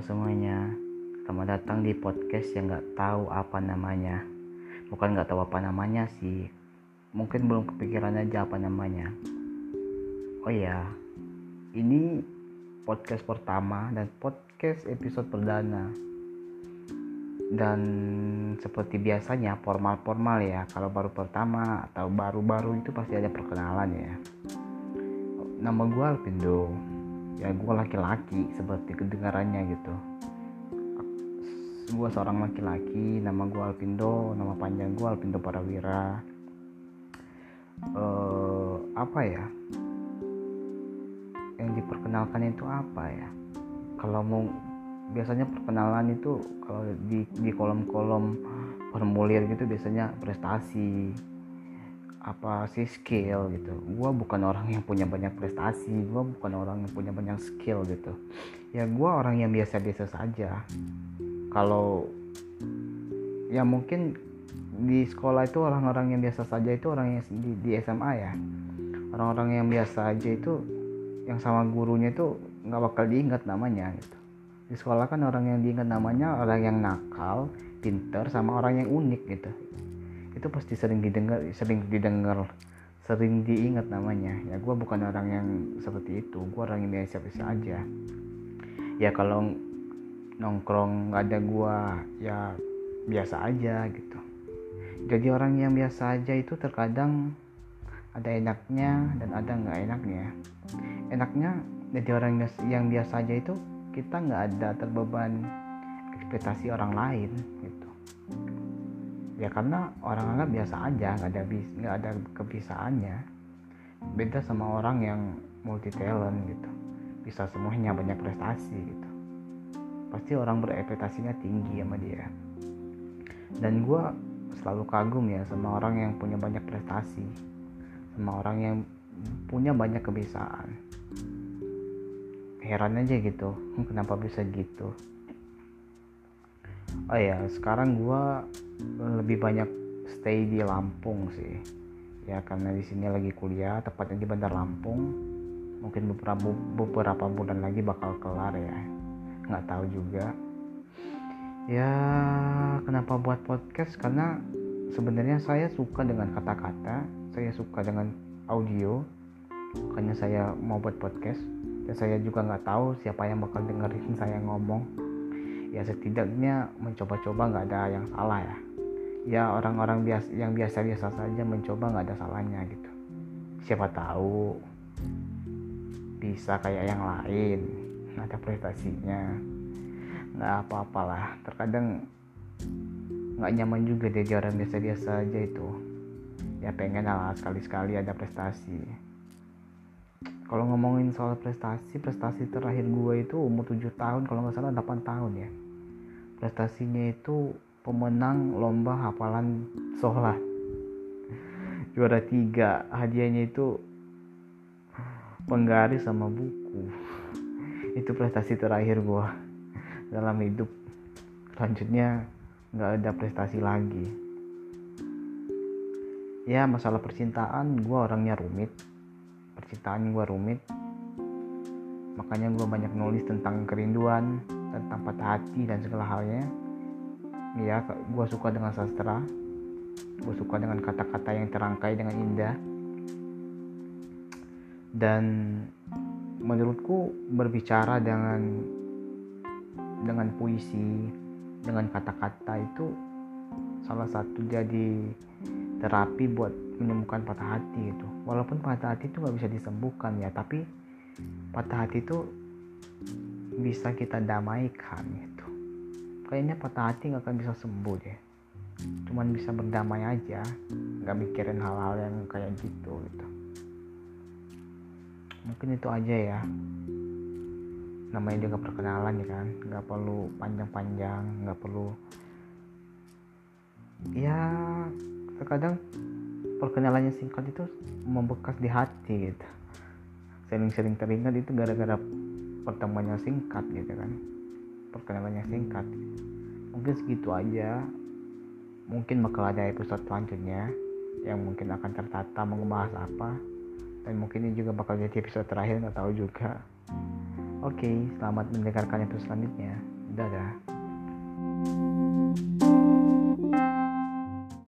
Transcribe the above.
semuanya. Selamat datang di podcast yang gak tahu apa namanya. Bukan gak tahu apa namanya sih. Mungkin belum kepikiran aja apa namanya. Oh iya Ini podcast pertama dan podcast episode perdana. Dan seperti biasanya formal-formal ya. Kalau baru pertama atau baru-baru itu pasti ada perkenalan ya. Nama gue Alpindo ya gue laki-laki seperti kedengarannya gitu. Gue seorang laki-laki nama gue Alpindo nama panjang gue Alpindo Parawira uh, apa ya? Yang diperkenalkan itu apa ya? Kalau mau biasanya perkenalan itu kalau di di kolom-kolom formulir gitu biasanya prestasi apa sih skill gitu. Gue bukan orang yang punya banyak prestasi gue bukan orang yang punya banyak skill gitu. Ya gue orang yang biasa-biasa saja. Kalau ya mungkin di sekolah itu orang-orang yang biasa saja itu orang yang di, di SMA ya. Orang-orang yang biasa aja itu yang sama gurunya itu nggak bakal diingat namanya gitu. Di sekolah kan orang yang diingat namanya orang yang nakal pinter sama orang yang unik gitu itu pasti sering didengar sering didengar sering diingat namanya. Ya gue bukan orang yang seperti itu. Gue orang yang biasa biasa aja. Ya kalau nongkrong nggak ada gue ya biasa aja gitu. Jadi orang yang biasa aja itu terkadang ada enaknya dan ada nggak enaknya. Enaknya jadi orang yang biasa aja itu kita nggak ada terbeban ekspektasi orang lain gitu ya karena orang anggap biasa aja nggak ada nggak ada kebisaannya beda sama orang yang multi talent gitu. Bisa semuanya banyak prestasi gitu. Pasti orang berekspektasinya tinggi sama dia. Dan gue selalu kagum ya sama orang yang punya banyak prestasi. Sama orang yang punya banyak kebiasaan. Heran aja gitu kenapa bisa gitu oh ya sekarang gue lebih banyak stay di Lampung sih. Ya karena di sini lagi kuliah tepatnya di Bandar Lampung. Mungkin beberapa beberapa bulan lagi bakal kelar ya. Nggak tahu juga. Ya kenapa buat podcast? Karena sebenarnya saya suka dengan kata-kata saya suka dengan audio. Makanya saya mau buat podcast. Dan saya juga nggak tahu siapa yang bakal dengerin saya ngomong ya setidaknya mencoba-coba nggak ada yang salah ya. Ya orang-orang biasa yang biasa-biasa saja mencoba nggak ada salahnya gitu. Siapa tahu bisa kayak yang lain ada prestasinya. Nggak apa-apalah terkadang nggak nyaman juga jadi orang biasa-biasa aja itu. Ya pengen lah sekali-sekali ada prestasi kalau ngomongin soal prestasi prestasi terakhir gue itu umur 7 tahun kalau nggak salah 8 tahun ya. Prestasinya itu pemenang lomba hafalan sholat. Juara tiga. Hadiahnya itu penggaris sama buku. Itu prestasi terakhir gue dalam hidup. Selanjutnya nggak ada prestasi lagi. Ya masalah percintaan gue orangnya rumit percintaan gue rumit. Makanya gue banyak nulis tentang kerinduan tentang patah hati dan segala halnya. Ya gue suka dengan sastra. Gue suka dengan kata-kata yang terangkai dengan indah. Dan menurutku berbicara dengan dengan puisi dengan kata-kata itu salah satu jadi terapi buat menemukan patah hati itu walaupun patah hati itu nggak bisa disembuhkan ya tapi patah hati itu bisa kita damaikan gitu. Kayaknya patah hati nggak akan bisa sembuh deh. Cuman bisa berdamai aja nggak mikirin hal-hal yang kayak gitu gitu. Mungkin itu aja ya. Namanya juga perkenalan ya kan nggak perlu panjang-panjang nggak perlu. Ya terkadang perkenalannya singkat itu membekas di hati gitu. Sering-sering teringat itu gara-gara pertemuannya singkat gitu kan. Perkenalannya singkat. Mungkin segitu aja. Mungkin bakal ada episode selanjutnya yang mungkin akan tertata mau apa. Dan mungkin ini juga bakal jadi episode terakhir nggak tahu juga. Oke, selamat mendengarkan episode selanjutnya. Dadah.